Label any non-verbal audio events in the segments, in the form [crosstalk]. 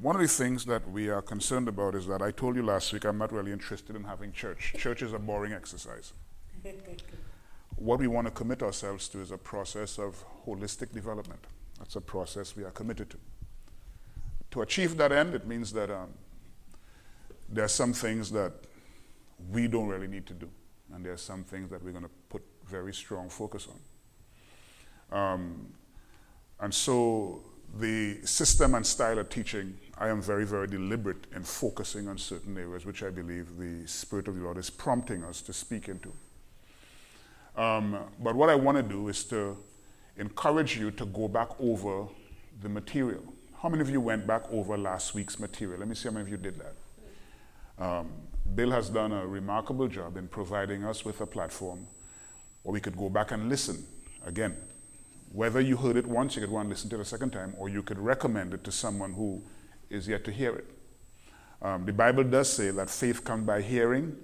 One of the things that we are concerned about is that I told you last week I'm not really interested in having church. Church is a boring exercise. [laughs] what we want to commit ourselves to is a process of holistic development. That's a process we are committed to. To achieve that end, it means that um, there are some things that we don't really need to do, and there are some things that we're going to put very strong focus on. Um, and so the system and style of teaching, I am very, very deliberate in focusing on certain areas which I believe the Spirit of the Lord is prompting us to speak into. Um, but what I want to do is to encourage you to go back over the material. How many of you went back over last week's material? Let me see how many of you did that. Um, Bill has done a remarkable job in providing us with a platform where we could go back and listen again. Whether you heard it once, you could go and listen to it a second time, or you could recommend it to someone who is yet to hear it. Um, the Bible does say that faith comes by hearing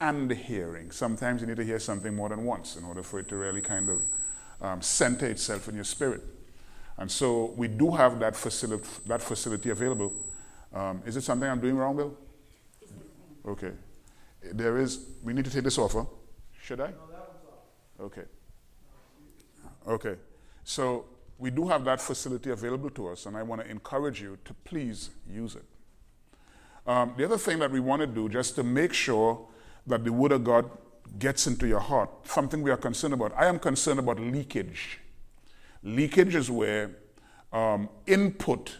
and hearing. Sometimes you need to hear something more than once in order for it to really kind of um, center itself in your spirit. And so we do have that facility, that facility available. Um, is it something I'm doing wrong, Bill? Okay. There is, we need to take this offer. Should I? Okay. Okay. So we do have that facility available to us, and I want to encourage you to please use it. Um, the other thing that we want to do, just to make sure that the Word of God gets into your heart, something we are concerned about. I am concerned about leakage. Leakage is where um, input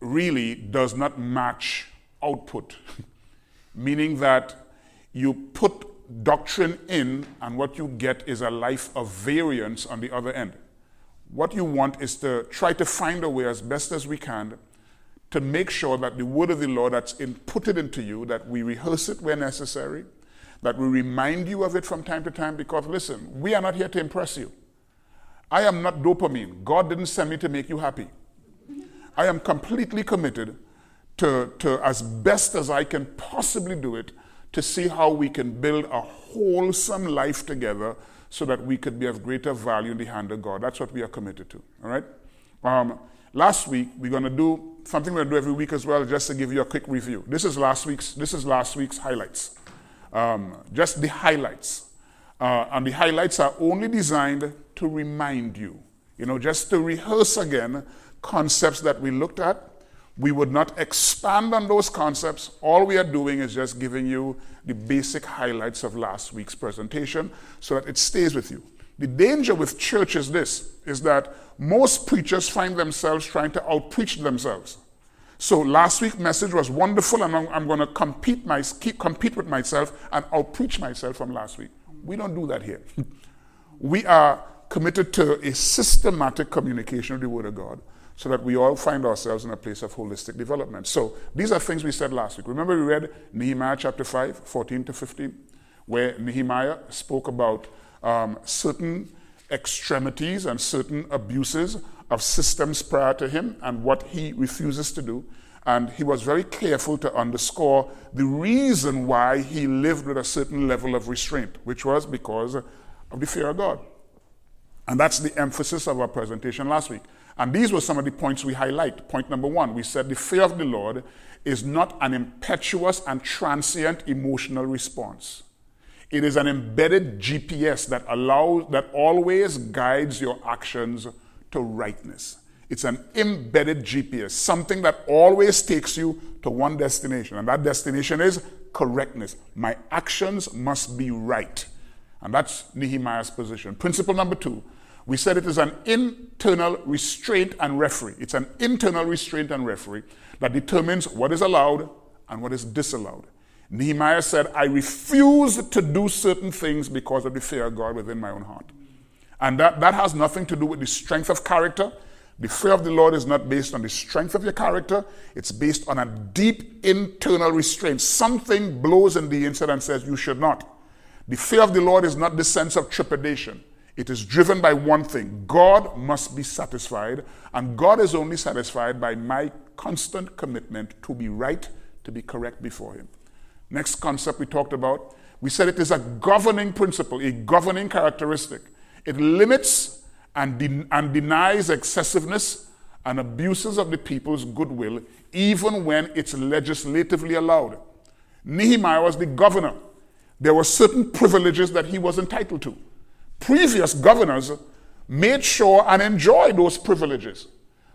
really does not match output, [laughs] meaning that you put doctrine in, and what you get is a life of variance on the other end. What you want is to try to find a way as best as we can to make sure that the word of the Lord that's inputted into you, that we rehearse it where necessary, that we remind you of it from time to time, because listen, we are not here to impress you. I am not dopamine. God didn't send me to make you happy. I am completely committed to, to, as best as I can possibly do it, to see how we can build a wholesome life together so that we could be of greater value in the hand of God. That's what we are committed to. All right? Um, Last week, we're going to do something we're going to do every week as well, just to give you a quick review. This is last week's, this is last week's highlights. Um, just the highlights. Uh, and the highlights are only designed to remind you, you know, just to rehearse again concepts that we looked at. We would not expand on those concepts. All we are doing is just giving you the basic highlights of last week's presentation so that it stays with you. The danger with church is this, is that most preachers find themselves trying to outpreach themselves. So last week's message was wonderful, and I'm, I'm going to compete, my, keep, compete with myself and outpreach myself from last week. We don't do that here. [laughs] we are committed to a systematic communication of the Word of God so that we all find ourselves in a place of holistic development. So these are things we said last week. Remember, we read Nehemiah chapter 5, 14 to 15, where Nehemiah spoke about um, certain extremities and certain abuses of systems prior to him and what he refuses to do. And he was very careful to underscore the reason why he lived with a certain level of restraint, which was because of the fear of God. And that's the emphasis of our presentation last week. And these were some of the points we highlight. Point number one, we said the fear of the Lord is not an impetuous and transient emotional response. It is an embedded GPS that allows, that always guides your actions to rightness. It's an embedded GPS, something that always takes you to one destination, and that destination is correctness. My actions must be right. And that's Nehemiah's position. Principle number two we said it is an internal restraint and referee. It's an internal restraint and referee that determines what is allowed and what is disallowed. Nehemiah said, I refuse to do certain things because of the fear of God within my own heart. And that, that has nothing to do with the strength of character. The fear of the Lord is not based on the strength of your character, it's based on a deep internal restraint. Something blows in the inside and says, You should not. The fear of the Lord is not the sense of trepidation. It is driven by one thing God must be satisfied, and God is only satisfied by my constant commitment to be right, to be correct before Him. Next concept we talked about, we said it is a governing principle, a governing characteristic. It limits and, de- and denies excessiveness and abuses of the people's goodwill, even when it's legislatively allowed. Nehemiah was the governor. There were certain privileges that he was entitled to. Previous governors made sure and enjoyed those privileges.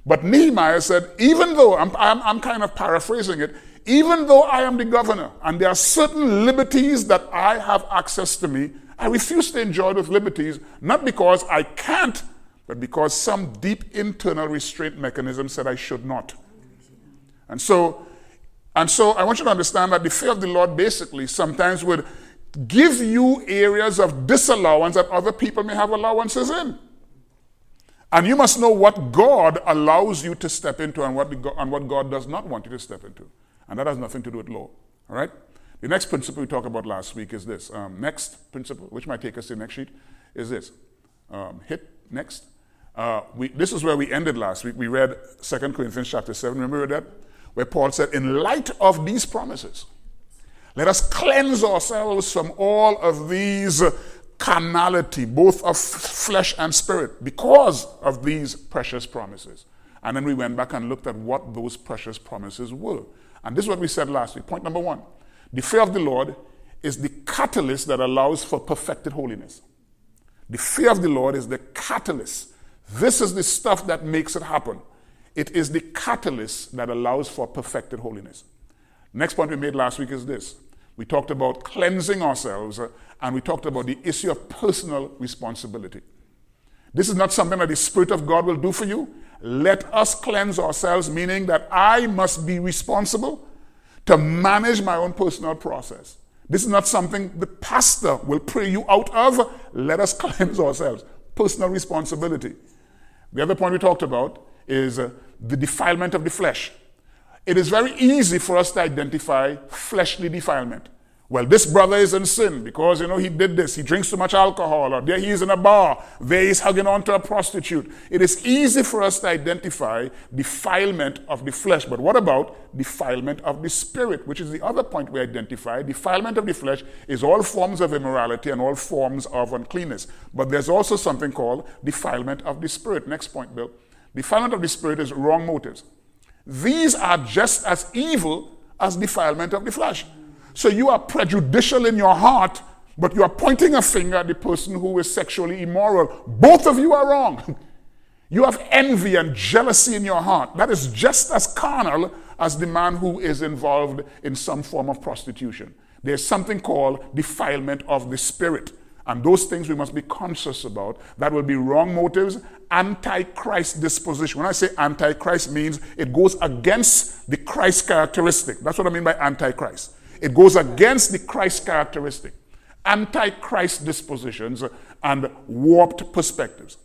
But Nehemiah said, even though, I'm, I'm, I'm, kind of paraphrasing it, even though I am the governor and there are certain liberties that I have access to me, I refuse to enjoy those liberties, not because I can't, but because some deep internal restraint mechanism said I should not. And so, and so I want you to understand that the fear of the Lord basically sometimes would give you areas of disallowance that other people may have allowances in. And you must know what God allows you to step into and what, and what God does not want you to step into. And that has nothing to do with law. All right? The next principle we talked about last week is this. Um, next principle, which might take us to the next sheet, is this. Um, hit next. Uh, we, this is where we ended last week. We read 2 Corinthians chapter 7. Remember that? Where Paul said, In light of these promises, let us cleanse ourselves from all of these carnality, both of flesh and spirit, because of these precious promises. And then we went back and looked at what those precious promises were. And this is what we said last week. Point number one the fear of the Lord is the catalyst that allows for perfected holiness. The fear of the Lord is the catalyst. This is the stuff that makes it happen. It is the catalyst that allows for perfected holiness. Next point we made last week is this. We talked about cleansing ourselves uh, and we talked about the issue of personal responsibility. This is not something that the Spirit of God will do for you. Let us cleanse ourselves, meaning that I must be responsible to manage my own personal process. This is not something the pastor will pray you out of. Let us [laughs] cleanse ourselves. Personal responsibility. The other point we talked about is uh, the defilement of the flesh. It is very easy for us to identify fleshly defilement. Well, this brother is in sin because, you know, he did this. He drinks too much alcohol, or there he is in a bar. There he's hugging on to a prostitute. It is easy for us to identify defilement of the flesh. But what about defilement of the spirit, which is the other point we identify? Defilement of the flesh is all forms of immorality and all forms of uncleanness. But there's also something called defilement of the spirit. Next point, Bill. Defilement of the spirit is wrong motives. These are just as evil as defilement of the flesh. So you are prejudicial in your heart, but you are pointing a finger at the person who is sexually immoral. Both of you are wrong. [laughs] You have envy and jealousy in your heart. That is just as carnal as the man who is involved in some form of prostitution. There's something called defilement of the spirit. And those things we must be conscious about. That will be wrong motives, antichrist disposition. When I say antichrist means it goes against the Christ characteristic. That's what I mean by antichrist. It goes against the Christ characteristic, anti-Christ dispositions, and warped perspectives.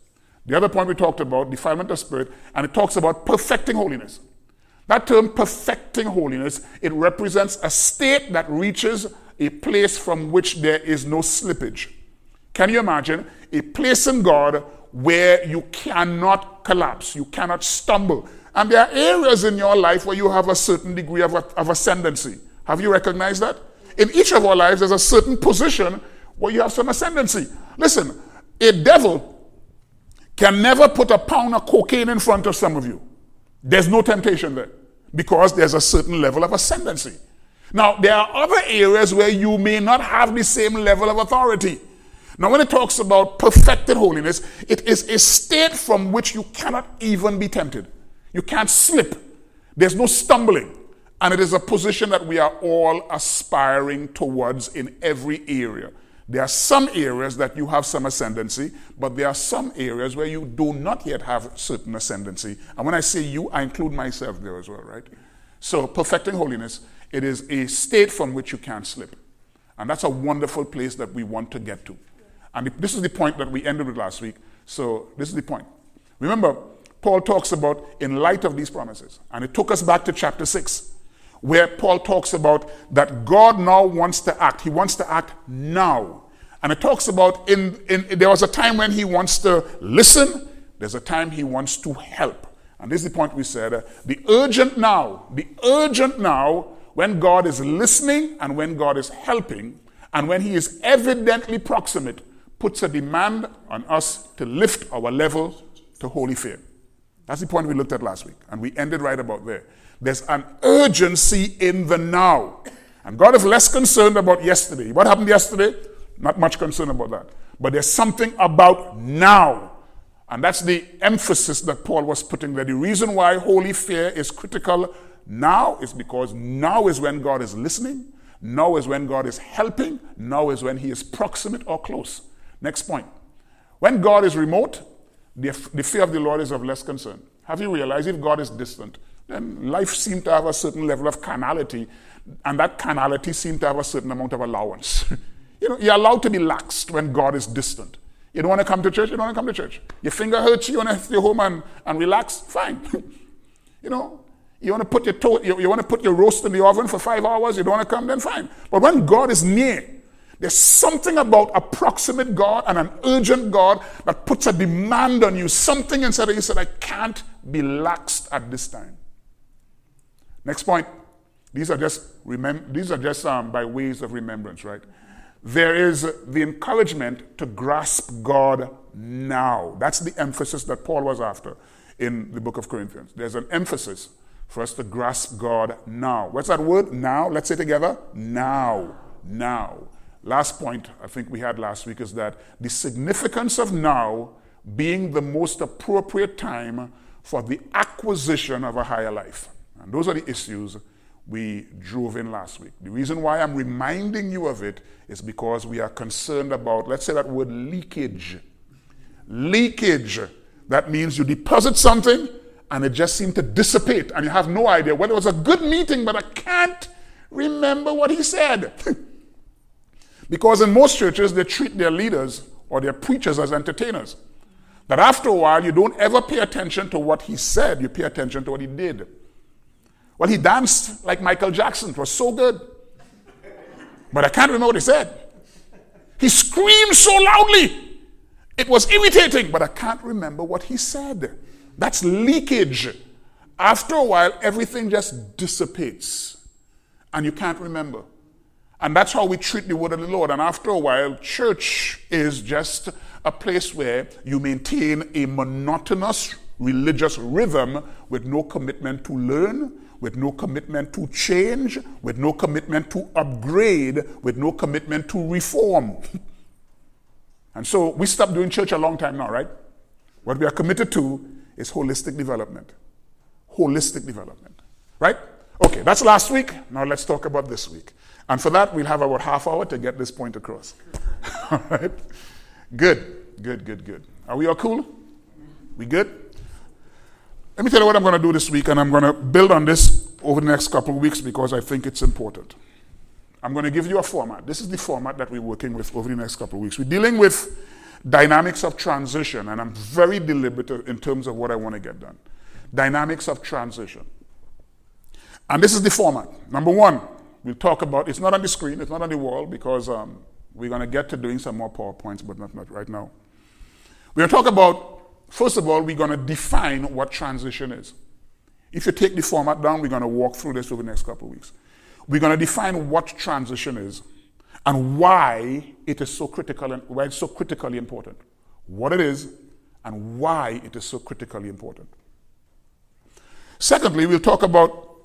The other point we talked about, defilement of spirit, and it talks about perfecting holiness. That term, perfecting holiness, it represents a state that reaches a place from which there is no slippage. Can you imagine a place in God where you cannot collapse, you cannot stumble? And there are areas in your life where you have a certain degree of, of ascendancy. Have you recognized that? In each of our lives, there's a certain position where you have some ascendancy. Listen, a devil can never put a pound of cocaine in front of some of you. There's no temptation there because there's a certain level of ascendancy. Now, there are other areas where you may not have the same level of authority. Now, when it talks about perfected holiness, it is a state from which you cannot even be tempted. You can't slip. There's no stumbling. And it is a position that we are all aspiring towards in every area. There are some areas that you have some ascendancy, but there are some areas where you do not yet have certain ascendancy. And when I say you, I include myself there as well, right? So, perfecting holiness, it is a state from which you can't slip. And that's a wonderful place that we want to get to. And this is the point that we ended with last week. So, this is the point. Remember, Paul talks about in light of these promises. And it took us back to chapter 6 where Paul talks about that God now wants to act. He wants to act now. And it talks about in, in there was a time when he wants to listen, there's a time he wants to help. And this is the point we said uh, the urgent now, the urgent now, when God is listening and when God is helping, and when he is evidently proximate, puts a demand on us to lift our level to holy fear. That's the point we looked at last week, and we ended right about there. There's an urgency in the now. And God is less concerned about yesterday. What happened yesterday? Not much concern about that. But there's something about now. And that's the emphasis that Paul was putting there. The reason why holy fear is critical now is because now is when God is listening, now is when God is helping, now is when He is proximate or close. Next point. When God is remote, the, the fear of the Lord is of less concern. Have you realized if God is distant, then life seems to have a certain level of carnality, and that carnality seems to have a certain amount of allowance. [laughs] you know, you're allowed to be laxed when God is distant. You don't want to come to church, you don't want to come to church. Your finger hurts you, want to stay home and, and relax, fine. [laughs] you know, you want to put your to- you, you want to put your roast in the oven for five hours, you don't want to come, then fine. But when God is near, there's something about a proximate God and an urgent God that puts a demand on you, something inside of you said, I can't be laxed at this time. Next point. These are just remem- these are just um, by ways of remembrance, right? There is the encouragement to grasp God now. That's the emphasis that Paul was after in the book of Corinthians. There's an emphasis for us to grasp God now. What's that word? Now. Let's say together. Now. Now. Last point I think we had last week is that the significance of now being the most appropriate time for the acquisition of a higher life. And those are the issues we drove in last week. The reason why I'm reminding you of it is because we are concerned about, let's say that word leakage. Leakage. That means you deposit something and it just seemed to dissipate and you have no idea whether it was a good meeting, but I can't remember what he said. [laughs] because in most churches, they treat their leaders or their preachers as entertainers. That after a while, you don't ever pay attention to what he said, you pay attention to what he did. Well, he danced like Michael Jackson. It was so good. But I can't remember what he said. He screamed so loudly. It was irritating, but I can't remember what he said. That's leakage. After a while, everything just dissipates and you can't remember. And that's how we treat the word of the Lord. And after a while, church is just a place where you maintain a monotonous religious rhythm with no commitment to learn, with no commitment to change, with no commitment to upgrade, with no commitment to reform. [laughs] and so we stopped doing church a long time now, right? What we are committed to is holistic development. Holistic development, right? Okay, that's last week. Now let's talk about this week. And for that, we'll have about half hour to get this point across. [laughs] all right? Good, good, good, good. Are we all cool? We good? Let me tell you what I'm going to do this week, and I'm going to build on this over the next couple of weeks because I think it's important. I'm going to give you a format. This is the format that we're working with over the next couple of weeks. We're dealing with dynamics of transition, and I'm very deliberate in terms of what I want to get done. Dynamics of transition. And this is the format. Number one, we'll talk about it's not on the screen, it's not on the wall because um, we're going to get to doing some more PowerPoints, but not, not right now. We're going to talk about First of all, we're going to define what transition is. If you take the format down, we're going to walk through this over the next couple of weeks. We're going to define what transition is and why it is so critical and why it's so critically important. What it is and why it is so critically important. Secondly, we'll talk about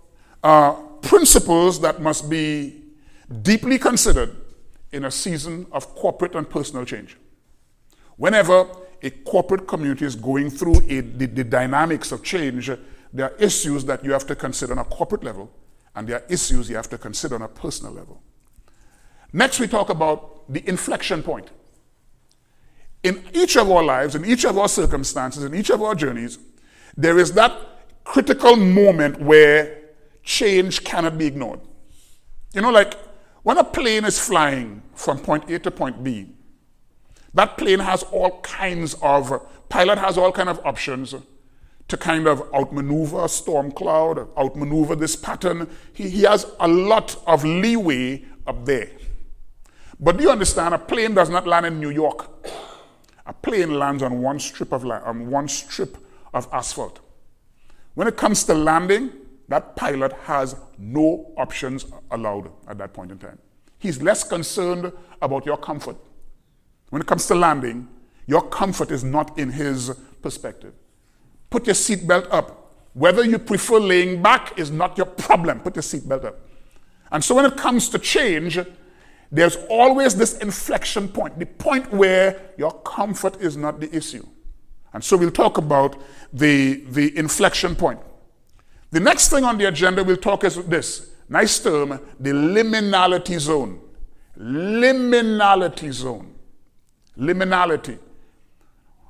uh, principles that must be deeply considered in a season of corporate and personal change. Whenever a corporate community is going through a, the, the dynamics of change, there are issues that you have to consider on a corporate level, and there are issues you have to consider on a personal level. Next, we talk about the inflection point. In each of our lives, in each of our circumstances, in each of our journeys, there is that critical moment where change cannot be ignored. You know, like when a plane is flying from point A to point B, that plane has all kinds of, pilot has all kind of options to kind of outmaneuver storm cloud, outmaneuver this pattern. He, he has a lot of leeway up there. But do you understand? A plane does not land in New York. A plane lands on one strip of land, on one strip of asphalt. When it comes to landing, that pilot has no options allowed at that point in time. He's less concerned about your comfort. When it comes to landing, your comfort is not in his perspective. Put your seatbelt up. Whether you prefer laying back is not your problem. Put your seatbelt up. And so when it comes to change, there's always this inflection point, the point where your comfort is not the issue. And so we'll talk about the, the inflection point. The next thing on the agenda we'll talk is this nice term, the liminality zone. Liminality zone. Liminality.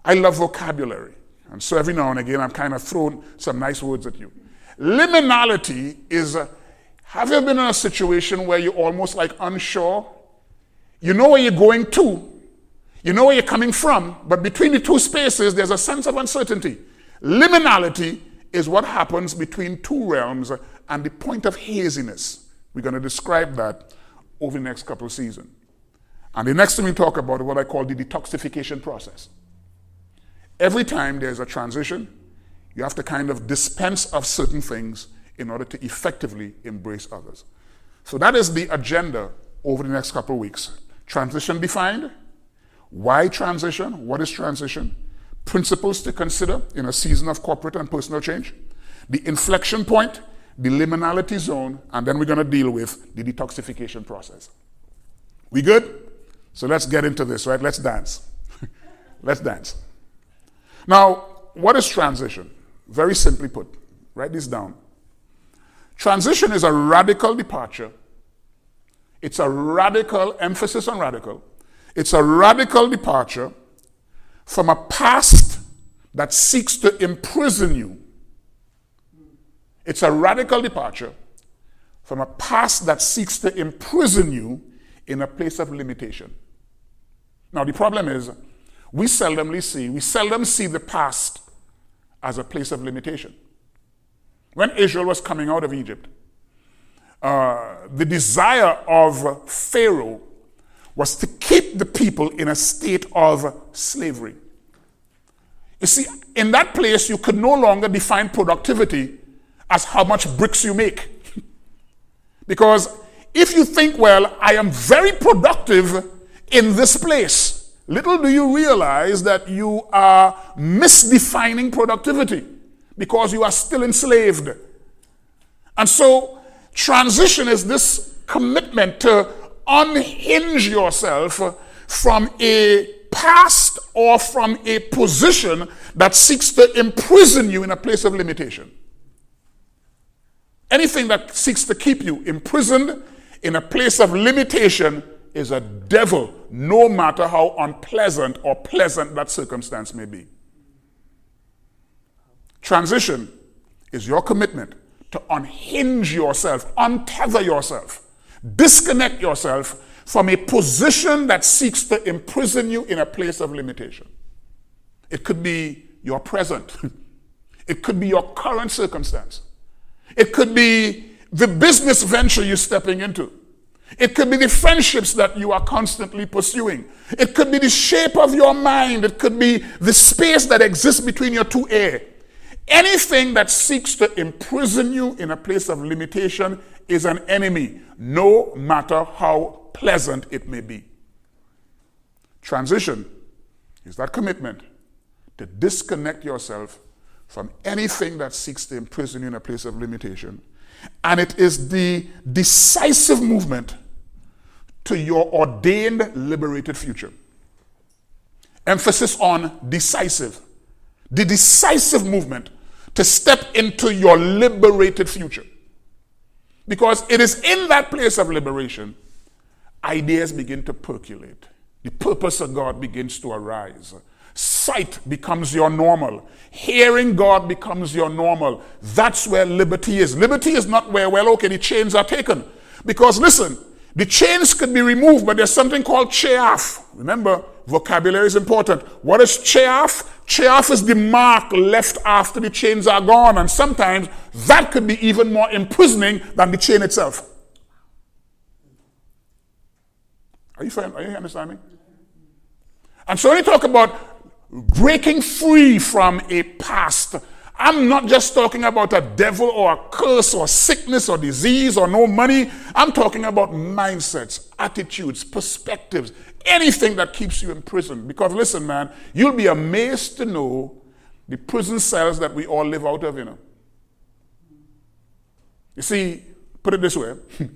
I love vocabulary. And so every now and again, I'm kind of throwing some nice words at you. Liminality is a, have you been in a situation where you're almost like unsure? You know where you're going to, you know where you're coming from, but between the two spaces, there's a sense of uncertainty. Liminality is what happens between two realms and the point of haziness. We're going to describe that over the next couple of seasons. And the next thing we talk about is what I call the detoxification process. Every time there's a transition, you have to kind of dispense of certain things in order to effectively embrace others. So that is the agenda over the next couple of weeks. Transition defined. Why transition? What is transition? Principles to consider in a season of corporate and personal change. The inflection point, the liminality zone, and then we're going to deal with the detoxification process. We good? So let's get into this, right? Let's dance. [laughs] let's dance. Now, what is transition? Very simply put, write this down. Transition is a radical departure. It's a radical, emphasis on radical. It's a radical departure from a past that seeks to imprison you. It's a radical departure from a past that seeks to imprison you in a place of limitation. Now, the problem is, we seldomly see, we seldom see the past as a place of limitation. When Israel was coming out of Egypt, uh, the desire of Pharaoh was to keep the people in a state of slavery. You see, in that place, you could no longer define productivity as how much bricks you make. [laughs] because if you think, well, I am very productive in this place, Little do you realize that you are misdefining productivity because you are still enslaved. And so, transition is this commitment to unhinge yourself from a past or from a position that seeks to imprison you in a place of limitation. Anything that seeks to keep you imprisoned in a place of limitation is a devil, no matter how unpleasant or pleasant that circumstance may be. Transition is your commitment to unhinge yourself, untether yourself, disconnect yourself from a position that seeks to imprison you in a place of limitation. It could be your present, [laughs] it could be your current circumstance, it could be the business venture you're stepping into. It could be the friendships that you are constantly pursuing. It could be the shape of your mind. It could be the space that exists between your two air. Anything that seeks to imprison you in a place of limitation is an enemy, no matter how pleasant it may be. Transition is that commitment to disconnect yourself from anything that seeks to imprison you in a place of limitation and it is the decisive movement to your ordained liberated future. Emphasis on decisive. The decisive movement to step into your liberated future. Because it is in that place of liberation, ideas begin to percolate. The purpose of God begins to arise. Sight becomes your normal. Hearing God becomes your normal. That's where liberty is. Liberty is not where, well, okay, the chains are taken. Because listen, the chains could be removed, but there's something called cheaf. Remember, vocabulary is important. What is cheaf? Cheaf is the mark left after the chains are gone, and sometimes that could be even more imprisoning than the chain itself. Are you, are you understanding? And so when you talk about breaking free from a past. I'm not just talking about a devil or a curse or sickness or disease or no money. I'm talking about mindsets, attitudes, perspectives, anything that keeps you in prison. Because listen, man, you'll be amazed to know the prison cells that we all live out of, you know. You see, put it this way [laughs]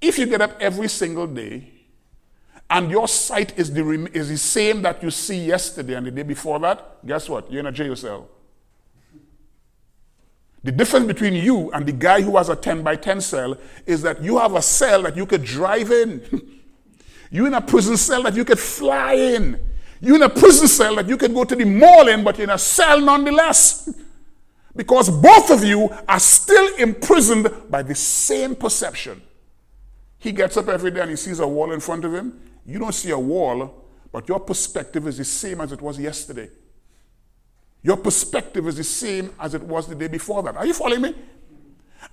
if you get up every single day and your sight is the, is the same that you see yesterday and the day before that, guess what? You're in a jail cell. The difference between you and the guy who has a 10 by 10 cell is that you have a cell that you could drive in. [laughs] you're in a prison cell that you could fly in. You're in a prison cell that you can go to the mall in, but you're in a cell nonetheless. because both of you are still imprisoned by the same perception. He gets up every day and he sees a wall in front of him. You don't see a wall, but your perspective is the same as it was yesterday. Your perspective is the same as it was the day before that. Are you following me?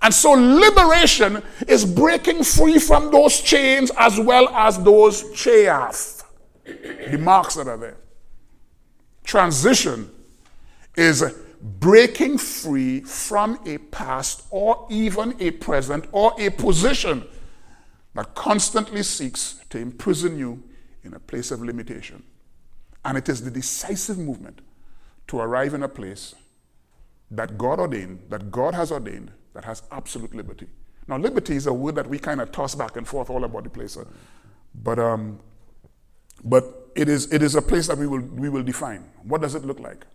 And so liberation is breaking free from those chains as well as those chaff, the marks that are there. Transition is breaking free from a past or even a present or a position that constantly seeks to imprison you in a place of limitation. And it is the decisive movement to arrive in a place that God ordained, that God has ordained, that has absolute liberty. Now, liberty is a word that we kind of toss back and forth all about the place. But, um, but it, is, it is a place that we will, we will define. What does it look like?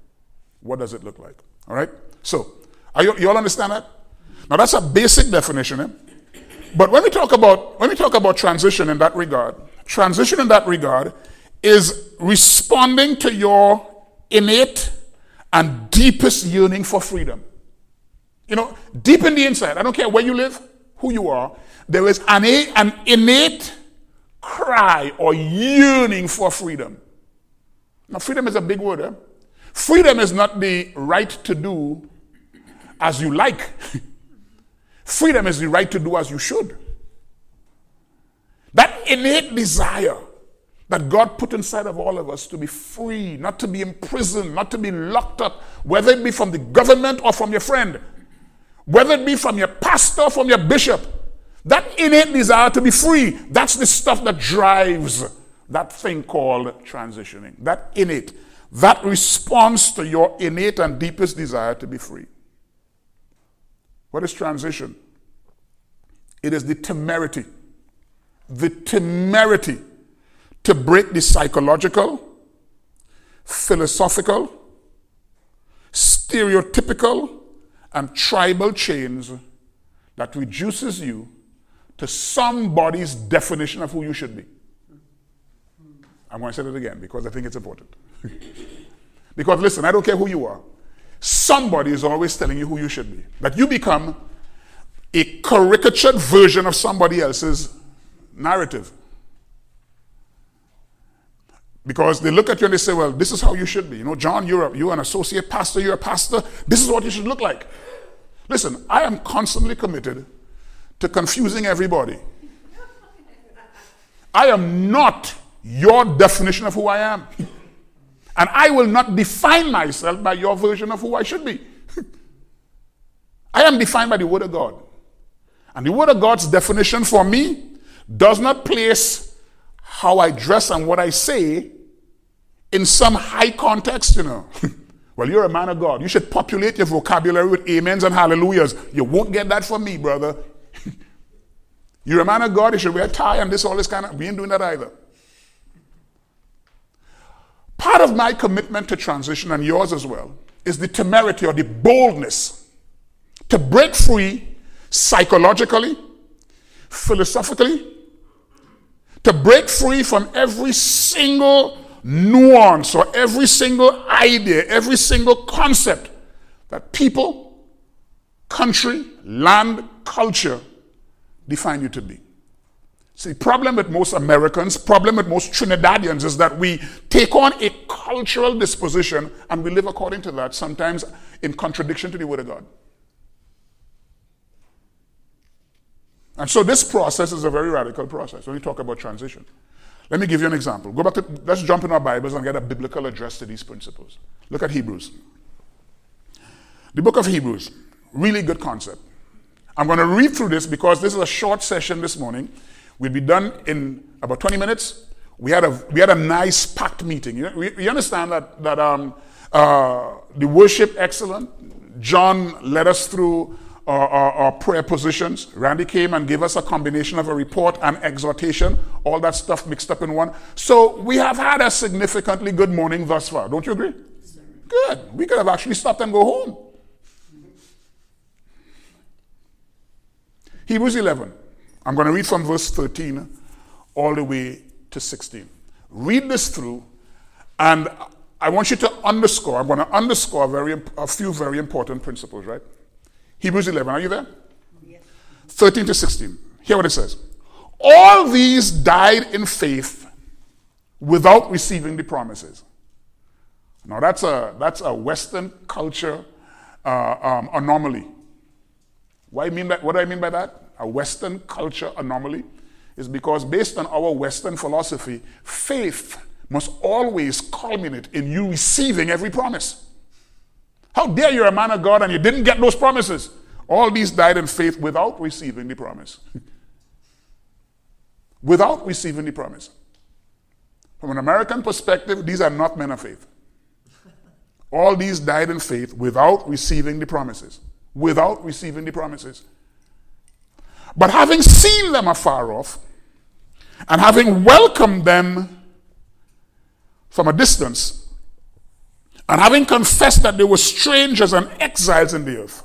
What does it look like? All right? So, are you, you all understand that? Now, that's a basic definition. Eh? But when we talk about when we talk about transition in that regard, transition in that regard is responding to your innate and deepest yearning for freedom. You know, deep in the inside, I don't care where you live, who you are, there is an, an innate cry or yearning for freedom. Now, freedom is a big word. Eh? Freedom is not the right to do as you like. [laughs] freedom is the right to do as you should. That innate desire that God put inside of all of us to be free, not to be imprisoned, not to be locked up, whether it be from the government or from your friend, whether it be from your pastor or from your bishop. That innate desire to be free, that's the stuff that drives that thing called transitioning. That innate, that response to your innate and deepest desire to be free. What is transition? It is the temerity, the temerity to break the psychological, philosophical, stereotypical, and tribal chains that reduces you to somebody's definition of who you should be. I'm going to say that again because I think it's important. [laughs] because listen, I don't care who you are. Somebody is always telling you who you should be. That you become a caricatured version of somebody else's narrative. Because they look at you and they say, well, this is how you should be. You know, John, you're, a, you're an associate pastor, you're a pastor. This is what you should look like. Listen, I am constantly committed to confusing everybody. I am not your definition of who I am. And I will not define myself by your version of who I should be. I am defined by the Word of God. And the Word of God's definition for me does not place how I dress and what I say in some high context, you know. [laughs] well, you're a man of God. You should populate your vocabulary with amens and hallelujahs. You won't get that from me, brother. [laughs] you're a man of God. You should wear a tie and this, all this kind of. We ain't doing that either. Part of my commitment to transition and yours as well is the temerity or the boldness to break free psychologically, philosophically, to break free from every single nuance or every single idea, every single concept that people, country, land, culture define you to be. See, problem with most Americans, problem with most Trinidadians is that we take on a cultural disposition and we live according to that, sometimes in contradiction to the Word of God. And so this process is a very radical process when we talk about transition. Let me give you an example. Go back to, let's jump in our Bibles and get a biblical address to these principles. Look at Hebrews. The book of Hebrews, really good concept. I'm going to read through this because this is a short session this morning. We'll be done in about 20 minutes. We had a, we had a nice packed meeting. You, you understand that, that um, Uh, the worship, excellent. John led us through our, our, our, prayer positions. Randy came and gave us a combination of a report and exhortation, all that stuff mixed up in one. So we have had a significantly good morning thus far. Don't you agree? Good. We could have actually stopped and go home. Hebrews 11. I'm going to read from verse 13 all the way to 16. Read this through, and I want you to underscore, I'm going to underscore very, a few very important principles, right? Hebrews 11, are you there? Yes. 13 to 16. Hear what it says. All these died in faith without receiving the promises. Now, that's a, that's a Western culture uh, um, anomaly. What, I mean by, what do I mean by that? A Western culture anomaly is because, based on our Western philosophy, faith must always culminate in you receiving every promise. How dare you're a man of God and you didn't get those promises? All these died in faith without receiving the promise. without receiving the promise. From an American perspective, these are not men of faith. All these died in faith without receiving the promises. Without receiving the promises. But having seen them afar off, and having welcomed them from a distance, and having confessed that they were strangers and exiles in the earth.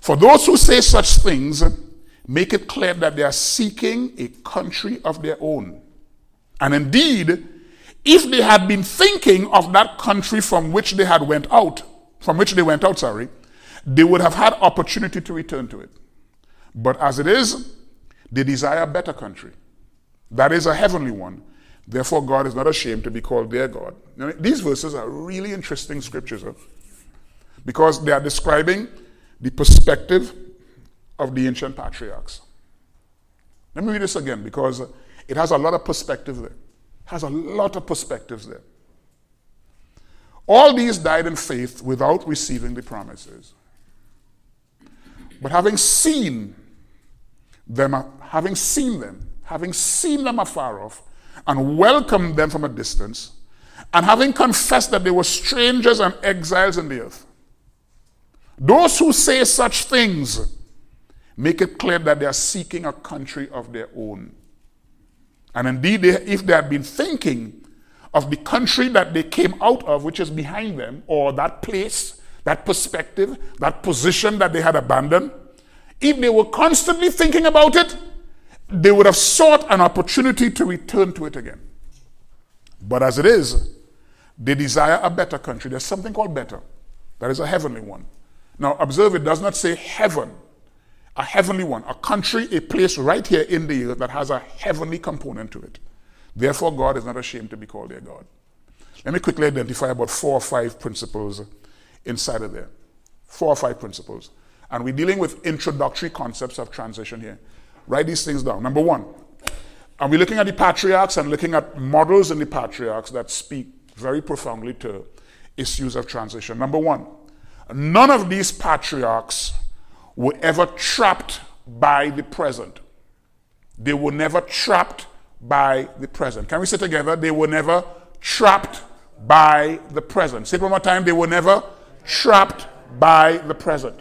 For those who say such things, make it clear that they are seeking a country of their own. And indeed, if they had been thinking of that country from which they had went out, from which they went out, sorry, they would have had opportunity to return to it. But as it is, they desire a better country. That is a heavenly one. Therefore, God is not ashamed to be called their God. Now, these verses are really interesting scriptures huh? because they are describing the perspective of the ancient patriarchs. Let me read this again because it has a lot of perspective there. It has a lot of perspectives there. All these died in faith without receiving the promises. But having seen them, having seen them, having seen them afar off, and welcomed them from a distance, and having confessed that they were strangers and exiles in the earth. Those who say such things make it clear that they are seeking a country of their own. And indeed, they, if they had been thinking of the country that they came out of, which is behind them, or that place, that perspective, that position that they had abandoned, if they were constantly thinking about it, they would have sought an opportunity to return to it again. But as it is, they desire a better country. There's something called better. That is a heavenly one. Now, observe it does not say heaven, a heavenly one, a country, a place right here in the earth that has a heavenly component to it. Therefore, God is not ashamed to be called their God. Let me quickly identify about four or five principles inside of there. Four or five principles. And we're dealing with introductory concepts of transition here. Write these things down. Number one, and we're looking at the patriarchs and looking at models in the patriarchs that speak very profoundly to issues of transition. Number one, none of these patriarchs were ever trapped by the present. They were never trapped by the present. Can we say together? They were never trapped by the present. Say it one more time. They were never trapped by the present.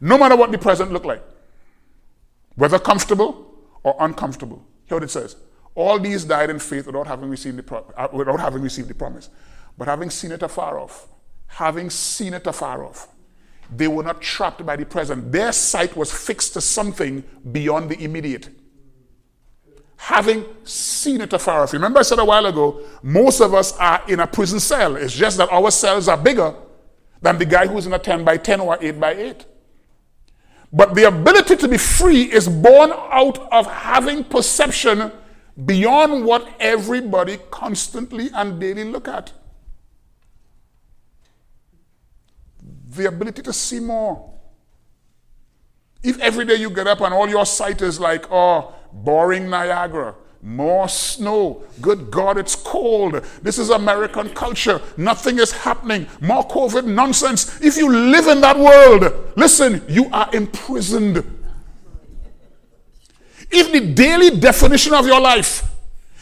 No matter what the present looked like, whether comfortable or uncomfortable. Hear what it says. All these died in faith without having received the, pro- uh, without having received the promise, but having seen it afar off. Having seen it afar off. They were not trapped by the present. Their sight was fixed to something beyond the immediate. Having seen it afar off. Remember, I said a while ago, most of us are in a prison cell. It's just that our cells are bigger than the guy who's in a 10 by 10 or 8 by 8. But the ability to be free is born out of having perception beyond what everybody constantly and daily look at. The ability to see more. If every day you get up and all your sight is like, oh, boring Niagara, more snow. Good God, it's cold. This is American culture. Nothing is happening. More COVID nonsense. If you live in that world, listen, you are imprisoned. If the daily definition of your life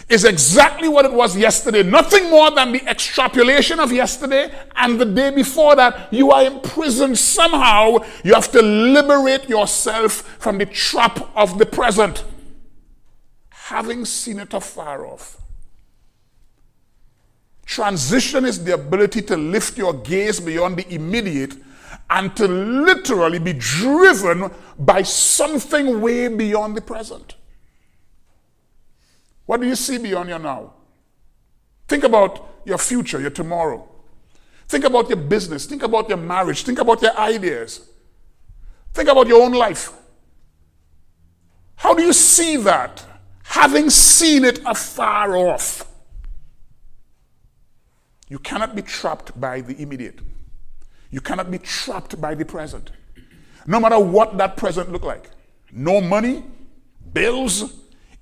is exactly what it was yesterday. Nothing more than the extrapolation of yesterday and the day before that. You are imprisoned somehow. You have to liberate yourself from the trap of the present. Having seen it afar off. Transition is the ability to lift your gaze beyond the immediate and to literally be driven by something way beyond the present. What do you see beyond your now? Think about your future, your tomorrow. Think about your business. Think about your marriage. Think about your ideas. Think about your own life. How do you see that? Having seen it afar off. You cannot be trapped by the immediate. You cannot be trapped by the present. No matter what that present look like. No money, bills,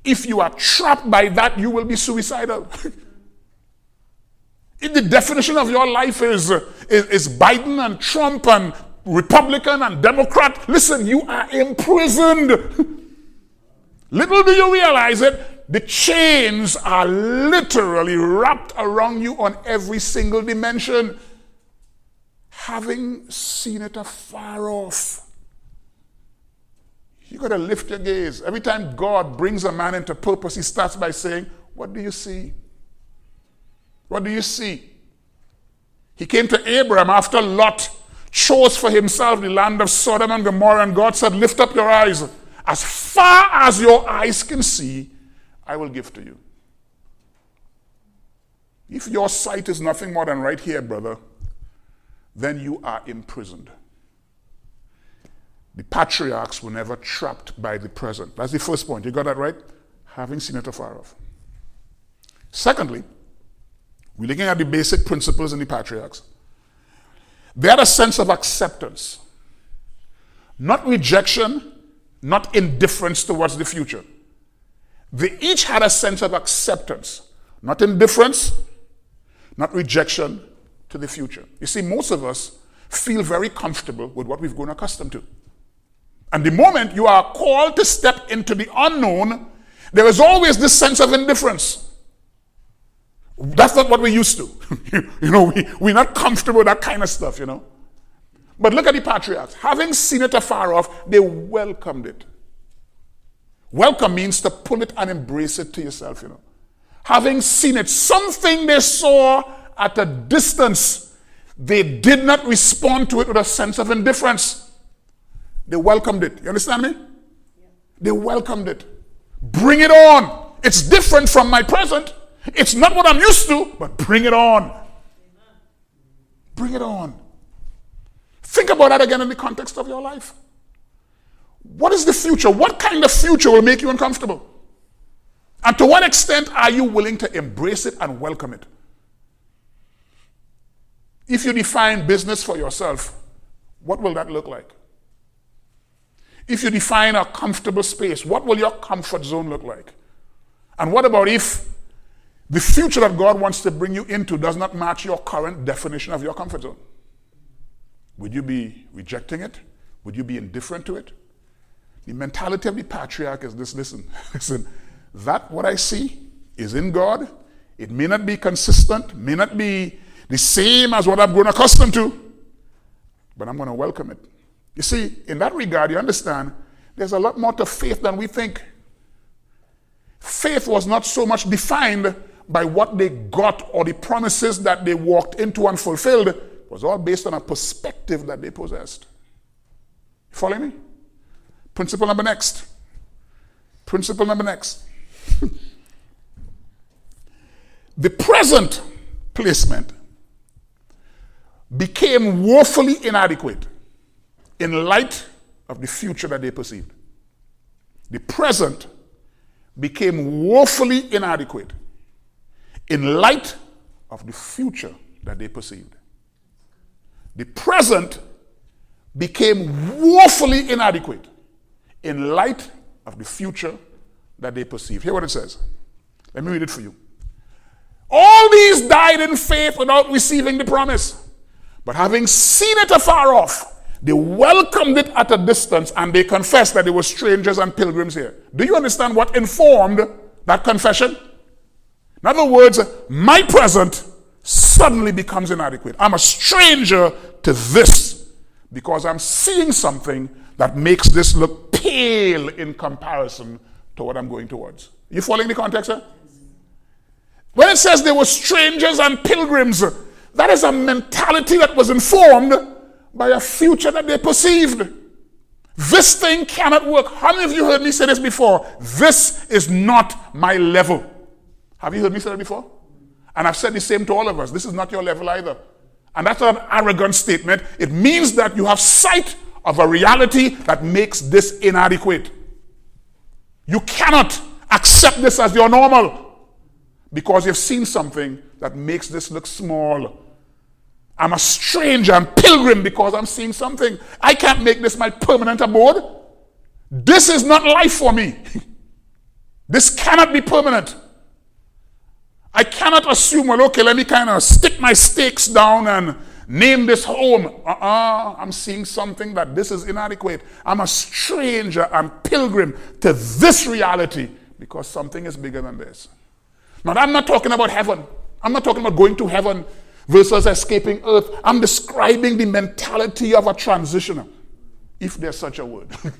if you are trapped by that, you will be suicidal. [laughs] if the definition of your life is, is, is Biden and Trump and Republican and Democrat, listen, you are imprisoned. [laughs] Little do you realize it, the chains are literally wrapped around you on every single dimension. Having seen it afar off. You got to lift your gaze. Every time God brings a man into purpose, he starts by saying, What do you see? What do you see? He came to Abraham after Lot chose for himself the land of Sodom and Gomorrah, and God said, Lift up your eyes. As far as your eyes can see, I will give to you. If your sight is nothing more than right here, brother, then you are imprisoned. The patriarchs were never trapped by the present. That's the first point. You got that right? Having seen it afar off. Secondly, we're looking at the basic principles in the patriarchs. They had a sense of acceptance, not rejection, not indifference towards the future. They each had a sense of acceptance, not indifference, not rejection to the future. You see, most of us feel very comfortable with what we've grown accustomed to. And the moment you are called to step into the unknown, there is always this sense of indifference. That's not what we're used to. [laughs] you know, we, we're not comfortable with that kind of stuff, you know. But look at the patriarchs. Having seen it afar off, they welcomed it. Welcome means to pull it and embrace it to yourself, you know. Having seen it, something they saw at a distance, they did not respond to it with a sense of indifference. They welcomed it. You understand me? Yeah. They welcomed it. Bring it on. It's different from my present. It's not what I'm used to, but bring it on. Bring it on. Think about that again in the context of your life. What is the future? What kind of future will make you uncomfortable? And to what extent are you willing to embrace it and welcome it? If you define business for yourself, what will that look like? If you define a comfortable space, what will your comfort zone look like? And what about if the future that God wants to bring you into does not match your current definition of your comfort zone? Would you be rejecting it? Would you be indifferent to it? The mentality of the patriarch is this listen, [laughs] listen, that what I see is in God. It may not be consistent, may not be the same as what I've grown accustomed to, but I'm going to welcome it. You see, in that regard, you understand, there's a lot more to faith than we think. Faith was not so much defined by what they got or the promises that they walked into and fulfilled. Was all based on a perspective that they possessed. You follow me? Principle number next. Principle number next. [laughs] the present placement became woefully inadequate in light of the future that they perceived. The present became woefully inadequate in light of the future that they perceived. The present became woefully inadequate in light of the future that they perceived. Hear what it says. Let me read it for you. All these died in faith without receiving the promise, but having seen it afar off, they welcomed it at a distance and they confessed that they were strangers and pilgrims here. Do you understand what informed that confession? In other words, my present suddenly becomes inadequate. I'm a stranger to this because I'm seeing something that makes this look pale in comparison to what I'm going towards. You following the context, sir? When it says they were strangers and pilgrims, that is a mentality that was informed by a future that they perceived. This thing cannot work. How many of you heard me say this before? This is not my level. Have you heard me say that before? And I've said the same to all of us. This is not your level either. And that's not an arrogant statement. It means that you have sight of a reality that makes this inadequate. You cannot accept this as your normal because you've seen something that makes this look small. I'm a stranger and pilgrim because I'm seeing something. I can't make this my permanent abode. This is not life for me. [laughs] this cannot be permanent. I cannot assume, well, okay, let me kind of stick my stakes down and name this home. Uh uh-uh, uh, i am seeing something that this is inadequate. I'm a stranger and pilgrim to this reality because something is bigger than this. Now, I'm not talking about heaven. I'm not talking about going to heaven versus escaping earth. I'm describing the mentality of a transitioner, if there's such a word. [laughs]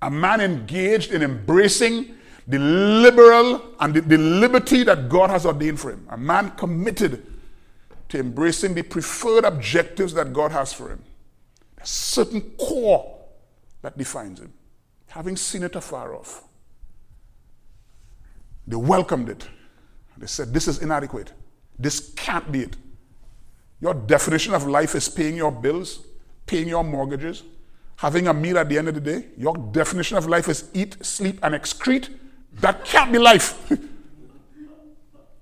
a man engaged in embracing the liberal and the, the, liberty that God has ordained for him. A man committed to embracing the preferred objectives that God has for him. A certain core that defines him. Having seen it afar off, they welcomed it. They said, This is inadequate. This can't be it. Your definition of life is paying your bills, paying your mortgages, having a meal at the end of the day. Your definition of life is eat, sleep, and excrete. That can't be life.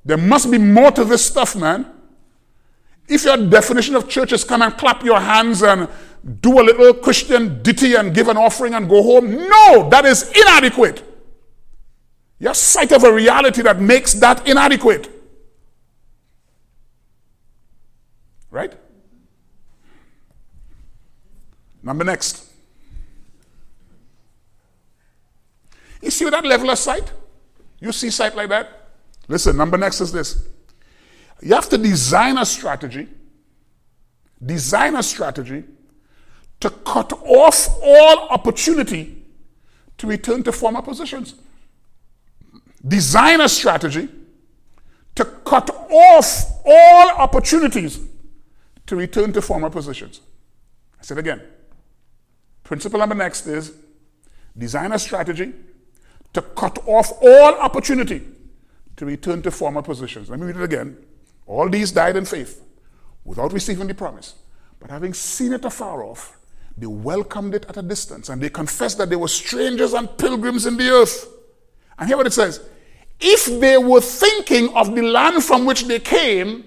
there must be more to this stuff, man. If your definition of church is come and clap your hands and do a little Christian ditty and give an offering and go home, no, that is inadequate. Your sight of a reality that makes that inadequate. Right? Number next. You see that level of sight? You see sight like that? Listen, number next is this. You have to design a strategy, design a strategy to cut off all opportunity to return to former positions. Design a strategy to cut off all opportunities to return to former positions. I said again. Principle number next is design a strategy to cut off all opportunity to return to former positions. Let me read it again. All these died in faith without receiving the promise. But having seen it afar off, they welcomed it at a distance and they confessed that they were strangers and pilgrims in the earth. And hear what it says if they were thinking of the land from which they came,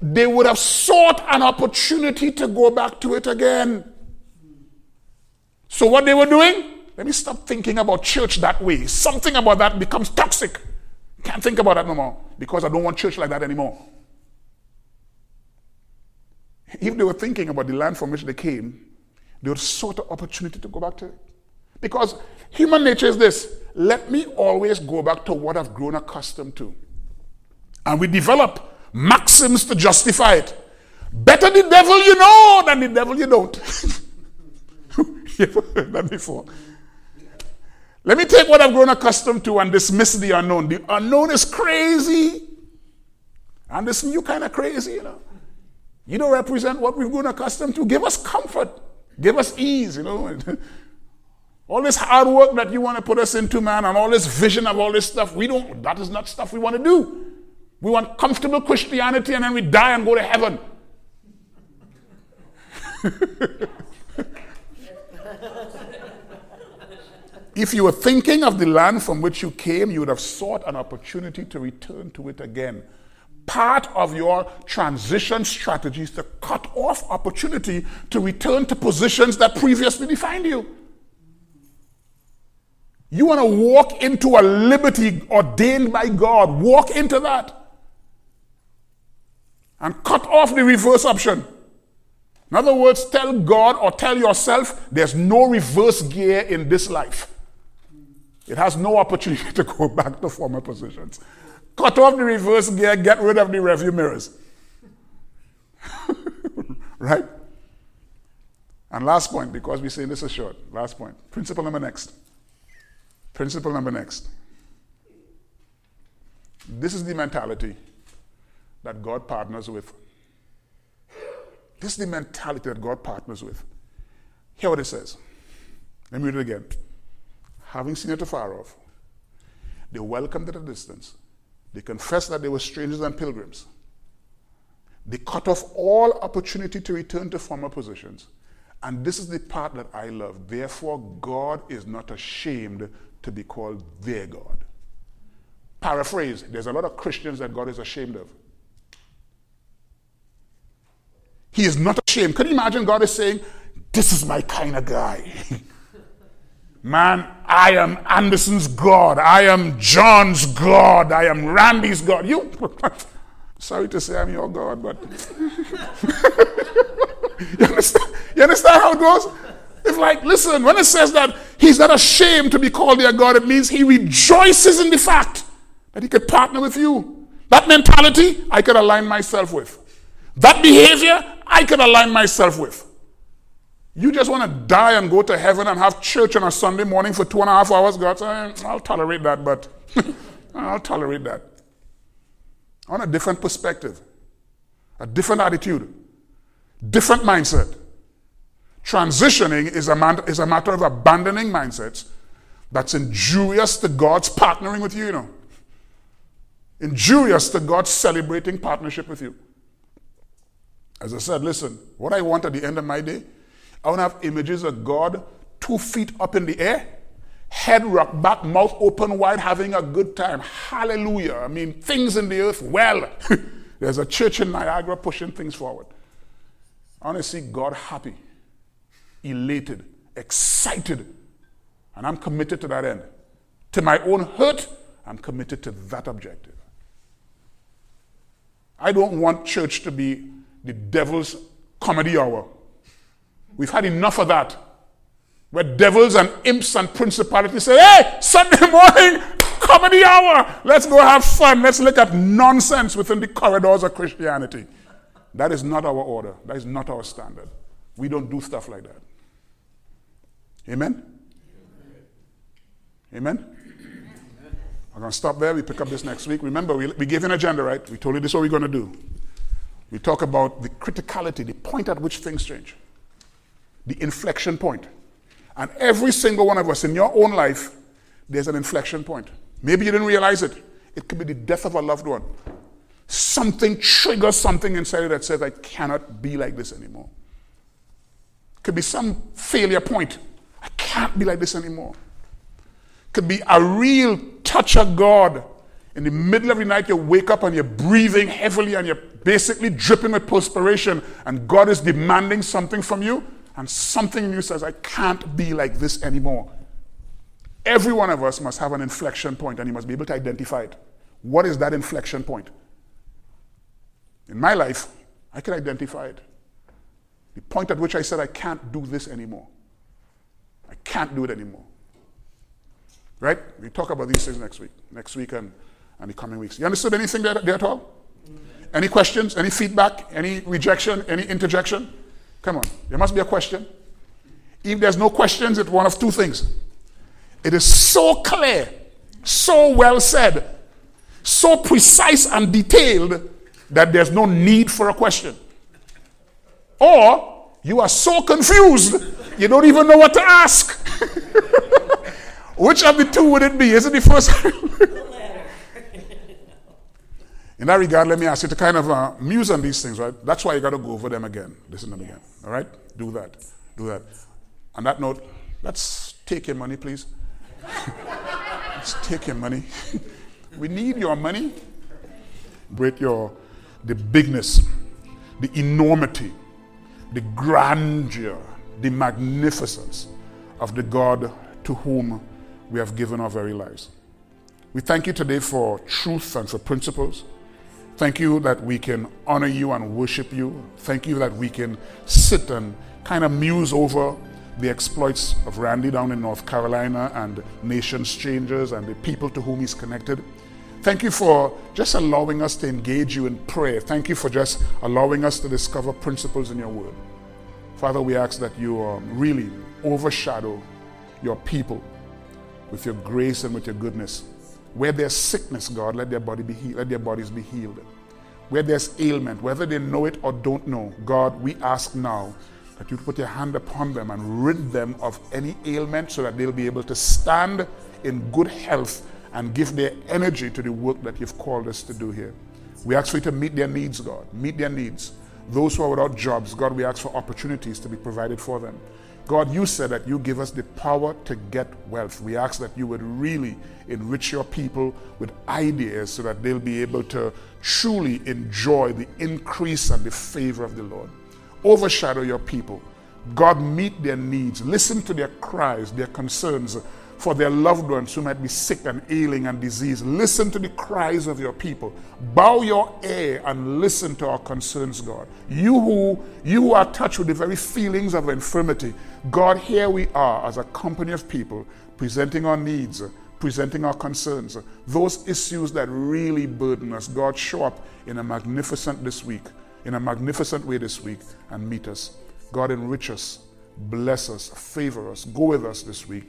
they would have sought an opportunity to go back to it again. So, what they were doing? Let me stop thinking about church that way. Something about that becomes toxic. Can't think about that no more because I don't want church like that anymore. If they were thinking about the land from which they came, they would sought an opportunity to go back to it. Because human nature is this let me always go back to what I've grown accustomed to. And we develop maxims to justify it. Better the devil you know than the devil you don't. [laughs] You've heard that before. Let me take what I've grown accustomed to and dismiss the unknown. The unknown is crazy. And this new kind of crazy, you know. You don't represent what we've grown accustomed to. Give us comfort. Give us ease, you know. [laughs] all this hard work that you want to put us into, man, and all this vision of all this stuff, we don't, that is not stuff we want to do. We want comfortable Christianity and then we die and go to heaven. [laughs] if you were thinking of the land from which you came, you would have sought an opportunity to return to it again part of your transition strategy is to cut off opportunity to return to positions that previously defined you. You want to walk into a liberty ordained by God, walk into that. And cut off the reverse option. In other words, tell God or tell yourself there's no reverse gear in this life. It has no opportunity [laughs] to go back to former positions. Cut off the reverse gear, get rid of the rearview mirrors. [laughs] right? And last point, because we're saying this is short, last point. Principle number next. Principle number next. This is the mentality that God partners with. This is the mentality that God partners with. Hear what it says. Let me read it again. Having seen it afar off, they welcomed at a distance. They confessed that they were strangers and pilgrims. They cut off all opportunity to return to former positions. And this is the part that I love. Therefore, God is not ashamed to be called their God. Paraphrase there's a lot of Christians that God is ashamed of. He is not ashamed. Can you imagine God is saying, This is my kind of guy? [laughs] Man, I am Anderson's God. I am John's God. I am Randy's God. You, [laughs] sorry to say I'm your God, but. [laughs] you, understand? you understand how it goes? It's like, listen, when it says that he's not ashamed to be called their God, it means he rejoices in the fact that he could partner with you. That mentality, I could align myself with. That behavior, I could align myself with. You just want to die and go to heaven and have church on a Sunday morning for two and a half hours, God, eh, I'll tolerate that, but [laughs] I'll tolerate that. On a different perspective, a different attitude, different mindset. Transitioning is a, man, is a matter of abandoning mindsets that's injurious to God's partnering with you, you know. Injurious to God's celebrating partnership with you. As I said, listen, what I want at the end of my day, I want to have images of God two feet up in the air, head rock back, mouth open wide, having a good time. Hallelujah. I mean, things in the earth well. [laughs] There's a church in Niagara pushing things forward. I want to see God happy, elated, excited. And I'm committed to that end. To my own hurt, I'm committed to that objective. I don't want church to be the devil's comedy hour. We've had enough of that. Where devils and imps and principalities say, hey, Sunday [laughs] morning, comedy hour. Let's go have fun. Let's look at nonsense within the corridors of Christianity. That is not our order. That is not our standard. We don't do stuff like that. Amen? Amen? I'm going to stop there. We pick up this next week. Remember, we, we gave an agenda, right? We told you this is what we're going to do. We talk about the criticality, the point at which things change, the inflection point. And every single one of us in your own life, there's an inflection point. Maybe you didn't realize it. It could be the death of a loved one. Something triggers something inside you that says, I cannot be like this anymore. It could be some failure point. I can't be like this anymore. It could be a real touch of God in the middle of the night, you wake up and you're breathing heavily and you're basically dripping with perspiration, and God is demanding something from you, and something in you says, I can't be like this anymore. Every one of us must have an inflection point, and you must be able to identify it. What is that inflection point? In my life, I can identify it. The point at which I said, I can't do this anymore. I can't do it anymore. Right? We talk about these things next week. Next week and and the coming weeks. You understood anything there, there at all? Any questions? Any feedback? Any rejection? Any interjection? Come on. There must be a question. If there's no questions, it's one of two things. It is so clear, so well said, so precise and detailed that there's no need for a question. Or you are so confused, you don't even know what to ask. [laughs] Which of the two would it be? Is it the first? [laughs] In that regard, let me ask you to kind of uh, muse on these things, right? That's why you got to go over them again, listen to them again. All right? Do that. Do that. On that note, let's take your money, please. [laughs] let's take your money. [laughs] we need your money. Break your the bigness, the enormity, the grandeur, the magnificence of the God to whom we have given our very lives. We thank you today for truth and for principles. Thank you that we can honor you and worship you. Thank you that we can sit and kind of muse over the exploits of Randy down in North Carolina and nations changers and the people to whom he's connected. Thank you for just allowing us to engage you in prayer. Thank you for just allowing us to discover principles in your word. Father, we ask that you um, really overshadow your people with your grace and with your goodness. Where there's sickness, God, let their body be healed, let their bodies be healed. Where there's ailment, whether they know it or don't know, God, we ask now that you put your hand upon them and rid them of any ailment so that they'll be able to stand in good health and give their energy to the work that you've called us to do here. We ask for you to meet their needs, God. Meet their needs. Those who are without jobs, God, we ask for opportunities to be provided for them. God, you said that you give us the power to get wealth. We ask that you would really enrich your people with ideas so that they'll be able to truly enjoy the increase and the favor of the Lord. Overshadow your people. God, meet their needs. Listen to their cries, their concerns for their loved ones who might be sick and ailing and diseased. Listen to the cries of your people. Bow your ear and listen to our concerns, God. You who you who are touched with the very feelings of infirmity, God, here we are as a company of people presenting our needs, presenting our concerns, those issues that really burden us. God, show up in a magnificent this week, in a magnificent way this week, and meet us. God, enrich us, bless us, favor us, go with us this week.